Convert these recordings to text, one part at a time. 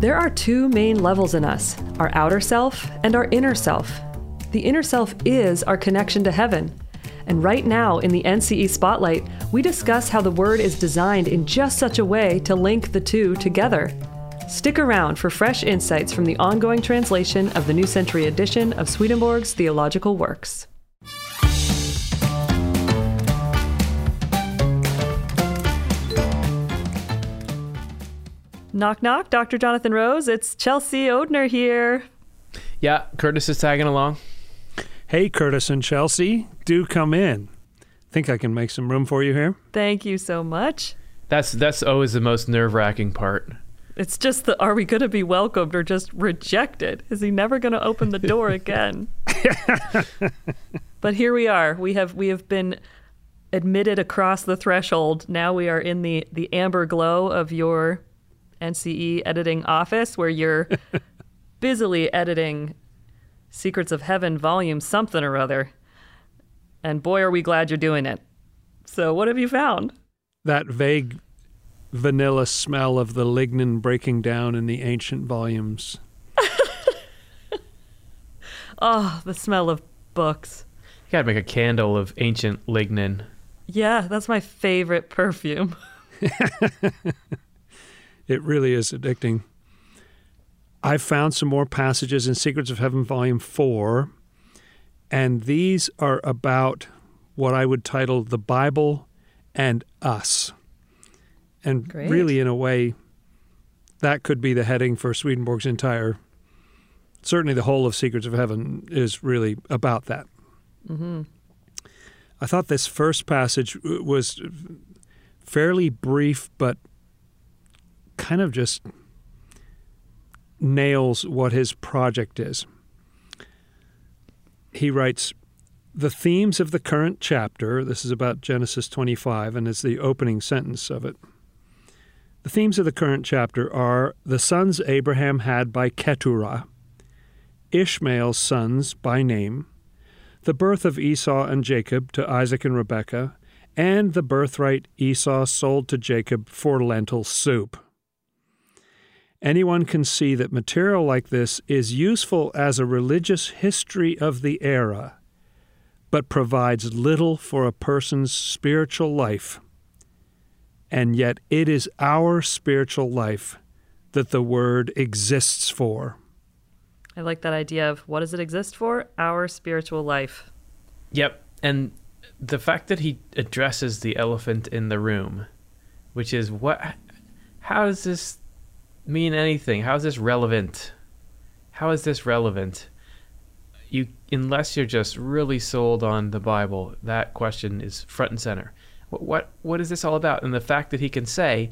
There are two main levels in us our outer self and our inner self. The inner self is our connection to heaven. And right now in the NCE Spotlight, we discuss how the word is designed in just such a way to link the two together. Stick around for fresh insights from the ongoing translation of the New Century edition of Swedenborg's Theological Works. Knock, knock, Dr. Jonathan Rose. It's Chelsea Odhner here. Yeah, Curtis is tagging along. Hey, Curtis and Chelsea, do come in. Think I can make some room for you here? Thank you so much. That's that's always the most nerve wracking part. It's just the are we going to be welcomed or just rejected? Is he never going to open the door again? but here we are. We have we have been admitted across the threshold. Now we are in the the amber glow of your NCE editing office where you're busily editing Secrets of Heaven volume something or other. And boy, are we glad you're doing it. So, what have you found? That vague vanilla smell of the lignin breaking down in the ancient volumes. oh, the smell of books. You gotta make a candle of ancient lignin. Yeah, that's my favorite perfume. It really is addicting. I found some more passages in Secrets of Heaven, Volume 4, and these are about what I would title the Bible and us. And Great. really, in a way, that could be the heading for Swedenborg's entire, certainly the whole of Secrets of Heaven is really about that. Mm-hmm. I thought this first passage was fairly brief, but kind of just nails what his project is. He writes The themes of the current chapter, this is about Genesis 25, and is the opening sentence of it. The themes of the current chapter are the sons Abraham had by Keturah, Ishmael's sons by name, the birth of Esau and Jacob to Isaac and Rebekah, and the birthright Esau sold to Jacob for lentil soup. Anyone can see that material like this is useful as a religious history of the era, but provides little for a person's spiritual life. And yet, it is our spiritual life that the Word exists for. I like that idea of what does it exist for? Our spiritual life. Yep. And the fact that he addresses the elephant in the room, which is what, how does this mean anything? How is this relevant? How is this relevant? You, unless you're just really sold on the Bible, that question is front and center. What, what, what is this all about? And the fact that he can say,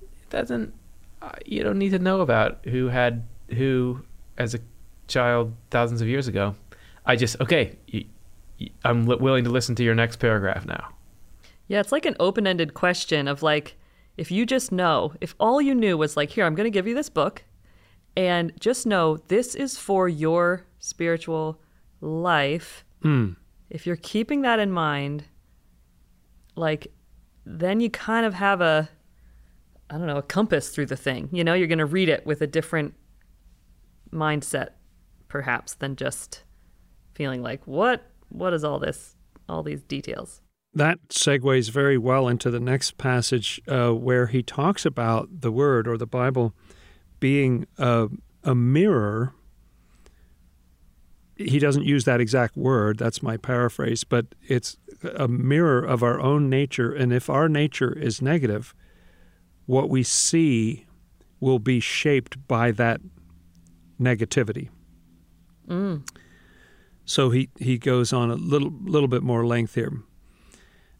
it doesn't, uh, you don't need to know about who had who as a child thousands of years ago. I just, okay, you, you, I'm li- willing to listen to your next paragraph now. Yeah, it's like an open ended question of like, if you just know, if all you knew was like, here, I'm going to give you this book, and just know this is for your spiritual life. Mm. If you're keeping that in mind, like, then you kind of have a, I don't know, a compass through the thing. You know, you're going to read it with a different mindset, perhaps, than just feeling like, what, what is all this, all these details? That segues very well into the next passage uh, where he talks about the Word or the Bible being a, a, mirror. He doesn't use that exact word, that's my paraphrase, but it's a mirror of our own nature. And if our nature is negative, what we see will be shaped by that negativity. Mm. So he, he goes on a little little bit more length here.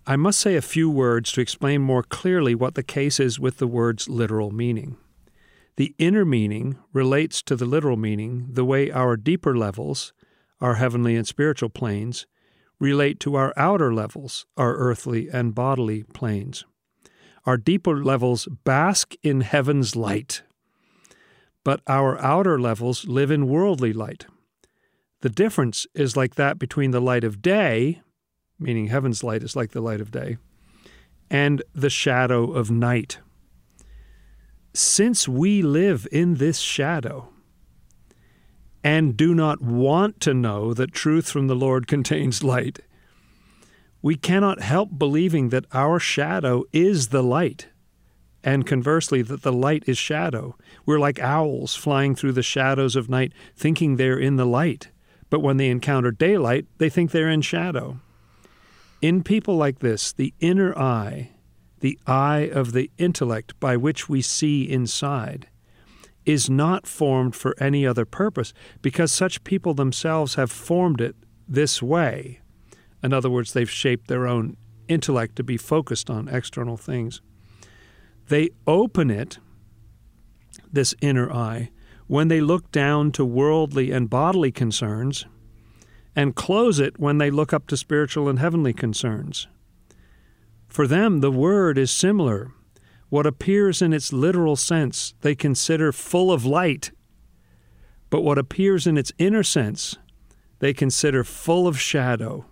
I must say a few words to explain more clearly what the case is with the word's literal meaning. The inner meaning relates to the literal meaning the way our deeper levels, our heavenly and spiritual planes, relate to our outer levels, our earthly and bodily planes. Our deeper levels bask in heaven's light, but our outer levels live in worldly light. The difference is like that between the light of day, meaning heaven's light is like the light of day, and the shadow of night. since we live in this shadow and do not want to know that truth from the Lord contains light, we cannot help believing that our shadow is the light, and conversely, that the light is shadow. We're like owls flying through the shadows of night, thinking they're in the light, but when they encounter daylight, they think they're in shadow. In people like this, the inner eye, the eye of the intellect by which we see inside, is not formed for any other purpose because such people themselves have formed it this way in other words, they've shaped their own intellect to be focused on external things. They open it, this inner eye, when they look down to worldly and bodily concerns, and close it when they look up to spiritual and heavenly concerns. For them, the word is similar. What appears in its literal sense, they consider full of light, but what appears in its inner sense, they consider full of shadow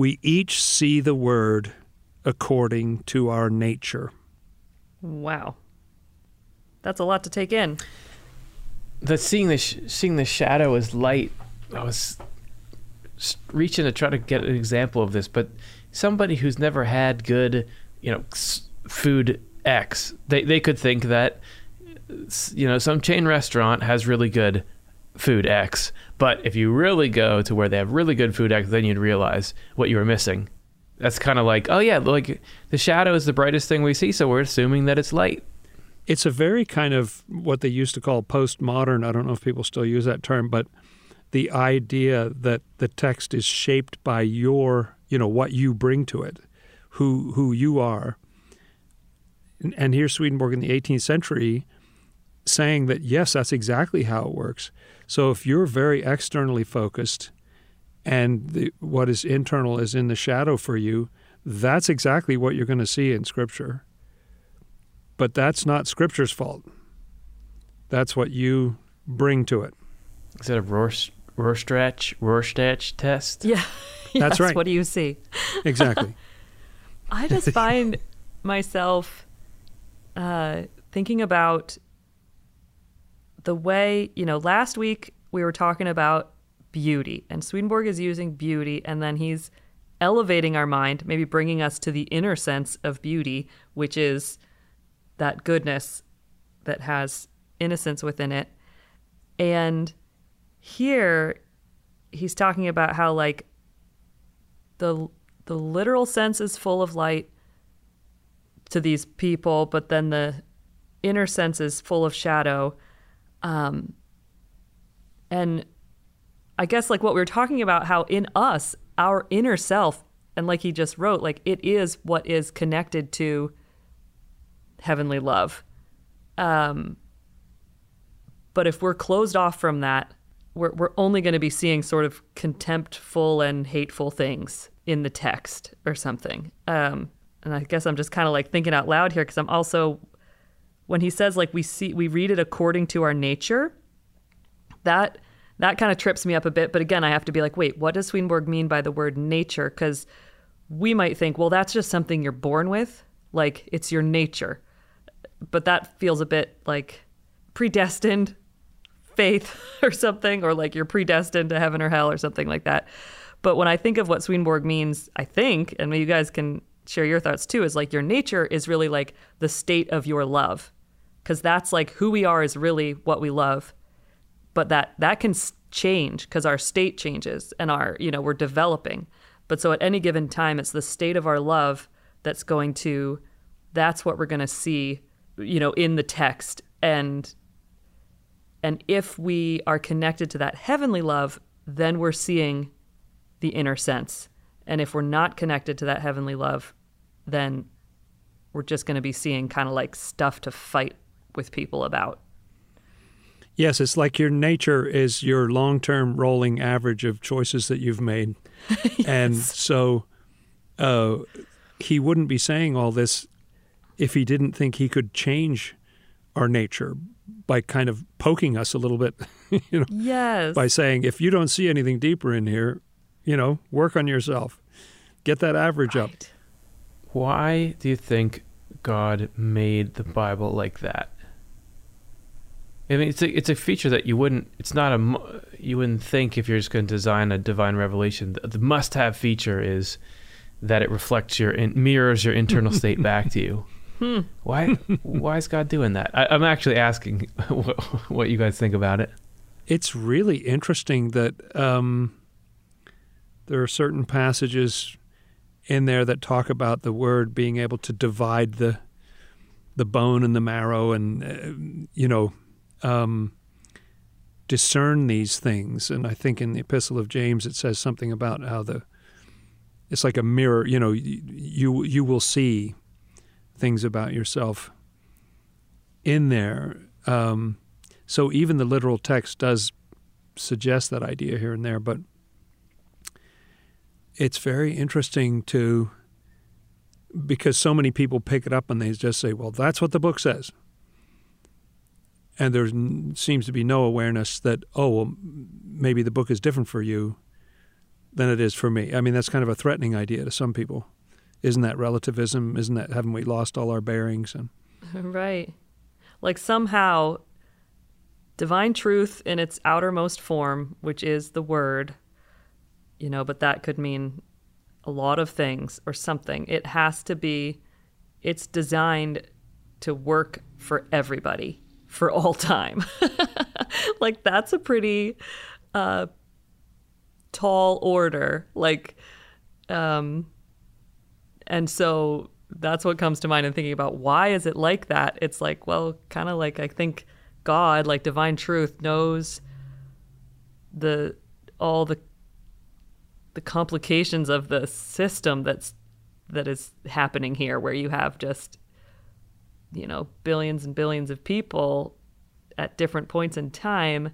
we each see the word according to our nature. Wow. That's a lot to take in. The seeing the sh- seeing the shadow as light. I was reaching to try to get an example of this, but somebody who's never had good, you know, food X, they they could think that you know some chain restaurant has really good food X. But if you really go to where they have really good food X, then you'd realize what you were missing. That's kind of like, oh yeah, like the shadow is the brightest thing we see, so we're assuming that it's light. It's a very kind of what they used to call postmodern. I don't know if people still use that term, but the idea that the text is shaped by your, you know, what you bring to it, who who you are. And, and here's Swedenborg in the 18th century saying that yes, that's exactly how it works. So if you're very externally focused and the, what is internal is in the shadow for you, that's exactly what you're going to see in Scripture. But that's not Scripture's fault. That's what you bring to it. Is that a Rorsch, Rorschach, Rorschach test? Yeah. That's yes, right. What do you see? Exactly. I just find myself uh, thinking about the way, you know, last week we were talking about beauty, and Swedenborg is using beauty, and then he's elevating our mind, maybe bringing us to the inner sense of beauty, which is that goodness that has innocence within it. And here he's talking about how like the the literal sense is full of light to these people, but then the inner sense is full of shadow. Um, and I guess like what we were talking about, how in us, our inner self, and like he just wrote, like it is what is connected to heavenly love. Um, but if we're closed off from that, we're, we're only going to be seeing sort of contemptful and hateful things in the text or something. Um, and I guess I'm just kind of like thinking out loud here because I'm also when he says like we see we read it according to our nature, that that kind of trips me up a bit. But again, I have to be like, wait, what does Swedenborg mean by the word nature? Because we might think, well, that's just something you're born with, like it's your nature. But that feels a bit like predestined faith or something, or like you're predestined to heaven or hell or something like that. But when I think of what Swedenborg means, I think, and you guys can share your thoughts too, is like your nature is really like the state of your love. Because that's like who we are is really what we love. But that that can change because our state changes and our you know we're developing. But so at any given time it's the state of our love that's going to that's what we're going to see you know in the text and and if we are connected to that heavenly love then we're seeing the inner sense and if we're not connected to that heavenly love then we're just going to be seeing kind of like stuff to fight with people about. Yes, it's like your nature is your long term rolling average of choices that you've made. yes. And so uh, he wouldn't be saying all this if he didn't think he could change our nature by kind of poking us a little bit, you know. Yes. By saying, if you don't see anything deeper in here, you know, work on yourself. Get that average right. up. Why do you think God made the Bible like that. I mean, it's a it's a feature that you wouldn't. It's not a you wouldn't think if you're just going to design a divine revelation. The, the must-have feature is that it reflects your in, mirrors your internal state back to you. Hmm. Why why is God doing that? I, am actually asking what, what, you guys think about it. It's really interesting that um, there are certain passages in there that talk about the word being able to divide the the bone and the marrow, and uh, you know um, discern these things. And I think in the Epistle of James it says something about how the it's like a mirror. You know, you you will see things about yourself in there. Um, so even the literal text does suggest that idea here and there, but it's very interesting to because so many people pick it up and they just say, "Well, that's what the book says." and there seems to be no awareness that oh well, maybe the book is different for you than it is for me. I mean that's kind of a threatening idea to some people. Isn't that relativism? Isn't that haven't we lost all our bearings and right. Like somehow divine truth in its outermost form, which is the word, you know, but that could mean a lot of things or something. It has to be it's designed to work for everybody for all time. like that's a pretty uh, tall order. Like, um, and so that's what comes to mind in thinking about why is it like that. It's like, well, kind of like I think God, like divine truth, knows the all the the complications of the system that's that is happening here, where you have just you know, billions and billions of people at different points in time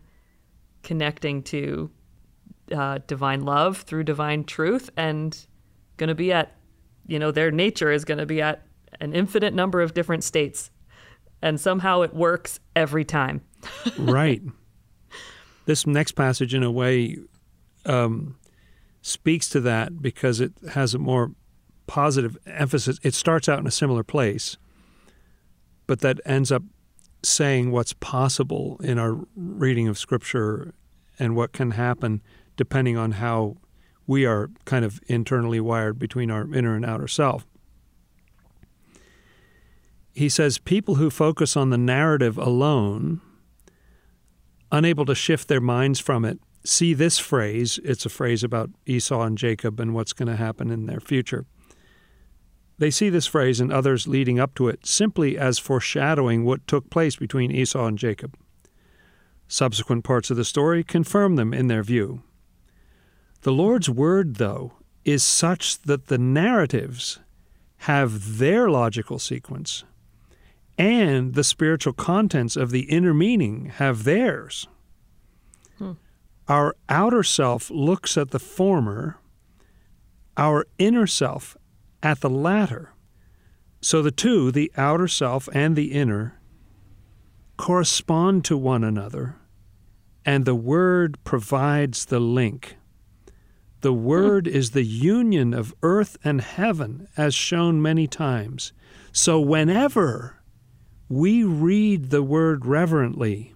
connecting to uh, divine love through divine truth and going to be at, you know, their nature is going to be at an infinite number of different states. And somehow it works every time. right. This next passage, in a way, um, speaks to that because it has a more positive emphasis. It starts out in a similar place but that ends up saying what's possible in our reading of Scripture and what can happen depending on how we are kind of internally wired between our inner and outer self. He says people who focus on the narrative alone, unable to shift their minds from it, see this phrase. It's a phrase about Esau and Jacob and what's going to happen in their future. They see this phrase and others leading up to it simply as foreshadowing what took place between Esau and Jacob. Subsequent parts of the story confirm them in their view. The Lord's word, though, is such that the narratives have their logical sequence, and the spiritual contents of the inner meaning have theirs. Hmm. Our outer self looks at the former, our inner self at the latter. So the two, the outer self and the inner, correspond to one another, and the Word provides the link. The Word is the union of earth and heaven, as shown many times. So whenever we read the Word reverently,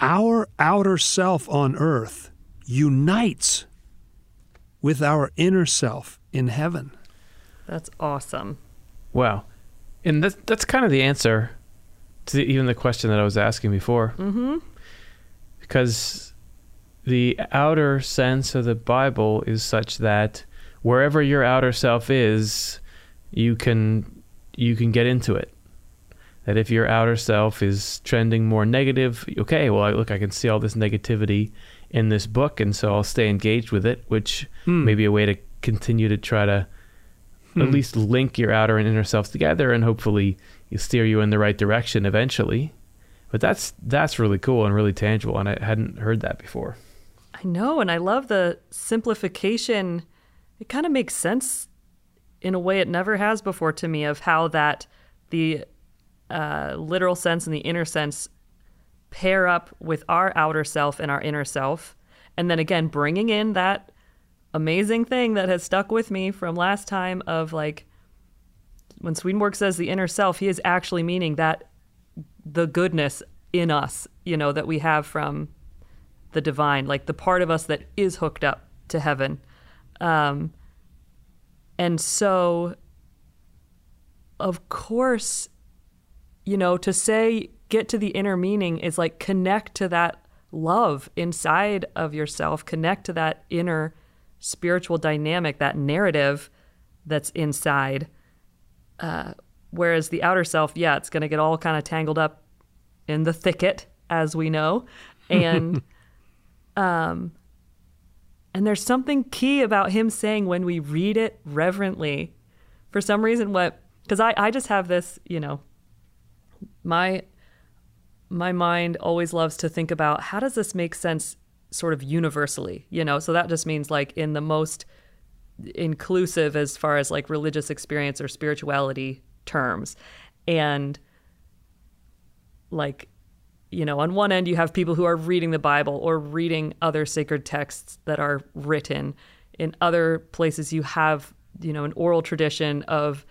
our outer self on earth unites with our inner self in heaven. That's awesome. Wow. And that's, that's kind of the answer to even the question that I was asking before. Mm-hmm. Because the outer sense of the Bible is such that wherever your outer self is, you can you can get into it. That if your outer self is trending more negative, okay, well, look, I can see all this negativity in this book, and so I'll stay engaged with it, which hmm. may be a way to continue to try to hmm. at least link your outer and inner selves together and hopefully steer you in the right direction eventually. But that's that's really cool and really tangible, and I hadn't heard that before. I know, and I love the simplification. It kind of makes sense in a way it never has before to me of how that the uh, literal sense and the inner sense pair up with our outer self and our inner self, and then again bringing in that amazing thing that has stuck with me from last time of like when Swedenborg says the inner self, he is actually meaning that the goodness in us, you know, that we have from the divine, like the part of us that is hooked up to heaven. Um, and so, of course, you know, to say get to the inner meaning is like connect to that love inside of yourself, connect to that inner spiritual dynamic, that narrative that's inside. Uh, whereas the outer self, yeah, it's going to get all kind of tangled up in the thicket, as we know, and um, and there's something key about him saying when we read it reverently. For some reason, what because I I just have this, you know, my my mind always loves to think about how does this make sense sort of universally, you know? So that just means like in the most inclusive as far as like religious experience or spirituality terms. And like you know, on one end you have people who are reading the Bible or reading other sacred texts that are written. In other places you have, you know, an oral tradition of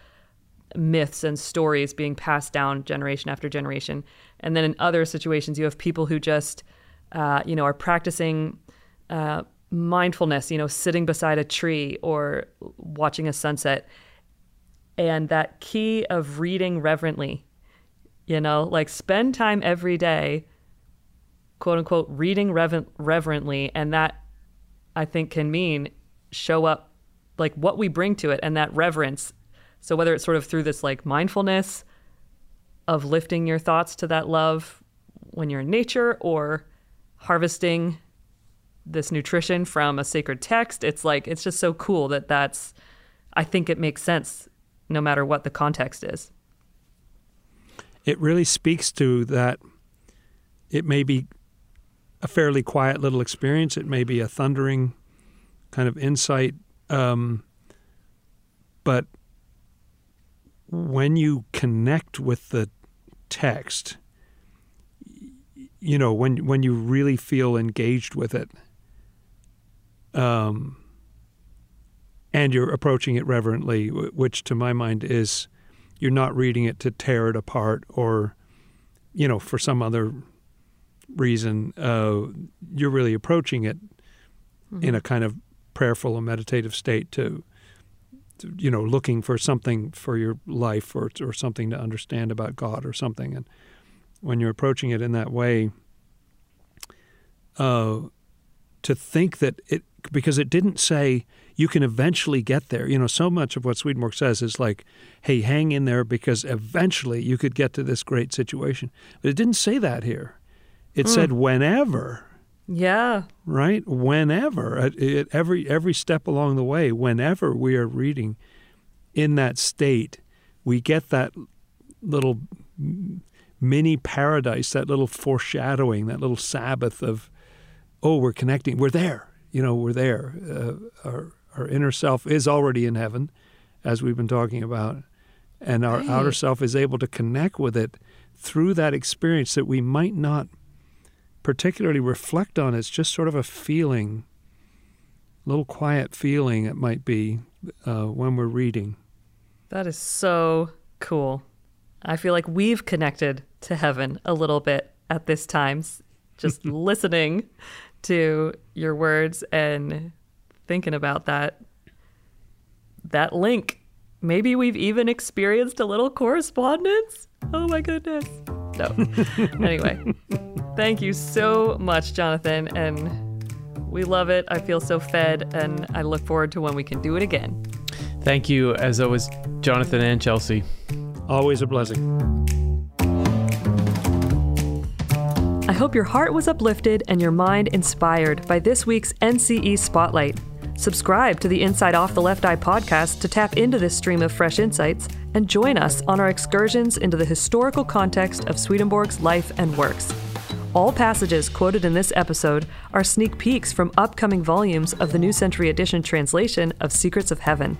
myths and stories being passed down generation after generation. And then in other situations, you have people who just, uh, you know, are practicing uh, mindfulness, you know, sitting beside a tree or watching a sunset. And that key of reading reverently, you know, like spend time every day, quote unquote, reading rever- reverently. And that I think can mean show up like what we bring to it and that reverence so whether it's sort of through this like mindfulness of lifting your thoughts to that love when you're in nature or harvesting this nutrition from a sacred text, it's like it's just so cool that that's I think it makes sense no matter what the context is. It really speaks to that it may be a fairly quiet little experience. It may be a thundering kind of insight, um, but when you connect with the text, you know, when when you really feel engaged with it, um, and you're approaching it reverently, which to my mind is you're not reading it to tear it apart or, you know, for some other reason. Uh, you're really approaching it mm-hmm. in a kind of prayerful and meditative state to you know, looking for something for your life or, or something to understand about God or something. And when you're approaching it in that way, uh, to think that it, because it didn't say you can eventually get there. You know, so much of what Swedenborg says is like, hey, hang in there because eventually you could get to this great situation. But it didn't say that here. It mm. said whenever yeah. Right? Whenever, at, at every every step along the way, whenever we are reading in that state, we get that little mini paradise, that little foreshadowing, that little Sabbath of, oh, we're connecting, we're there. You know, we're there. Uh, our our inner self is already in heaven, as we've been talking about, and our right. outer self is able to connect with it through that experience that we might not particularly reflect on. It's just sort of a feeling, a little quiet feeling it might be uh, when we're reading. That is so cool. I feel like we've connected to heaven a little bit at this time, just listening to your words and thinking about that that link. Maybe we've even experienced a little correspondence. Oh my goodness. No. anyway, Thank you so much, Jonathan. And we love it. I feel so fed, and I look forward to when we can do it again. Thank you, as always, Jonathan and Chelsea. Always a blessing. I hope your heart was uplifted and your mind inspired by this week's NCE Spotlight. Subscribe to the Inside Off the Left Eye podcast to tap into this stream of fresh insights and join us on our excursions into the historical context of Swedenborg's life and works. All passages quoted in this episode are sneak peeks from upcoming volumes of the New Century Edition translation of Secrets of Heaven.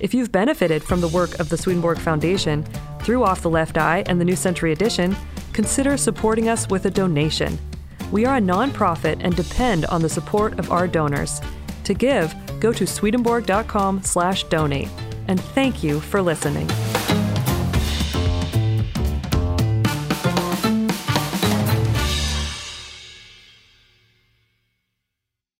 If you've benefited from the work of the Swedenborg Foundation through Off the Left Eye and the New Century Edition, consider supporting us with a donation. We are a nonprofit and depend on the support of our donors. To give, go to swedenborg.com/donate. And thank you for listening.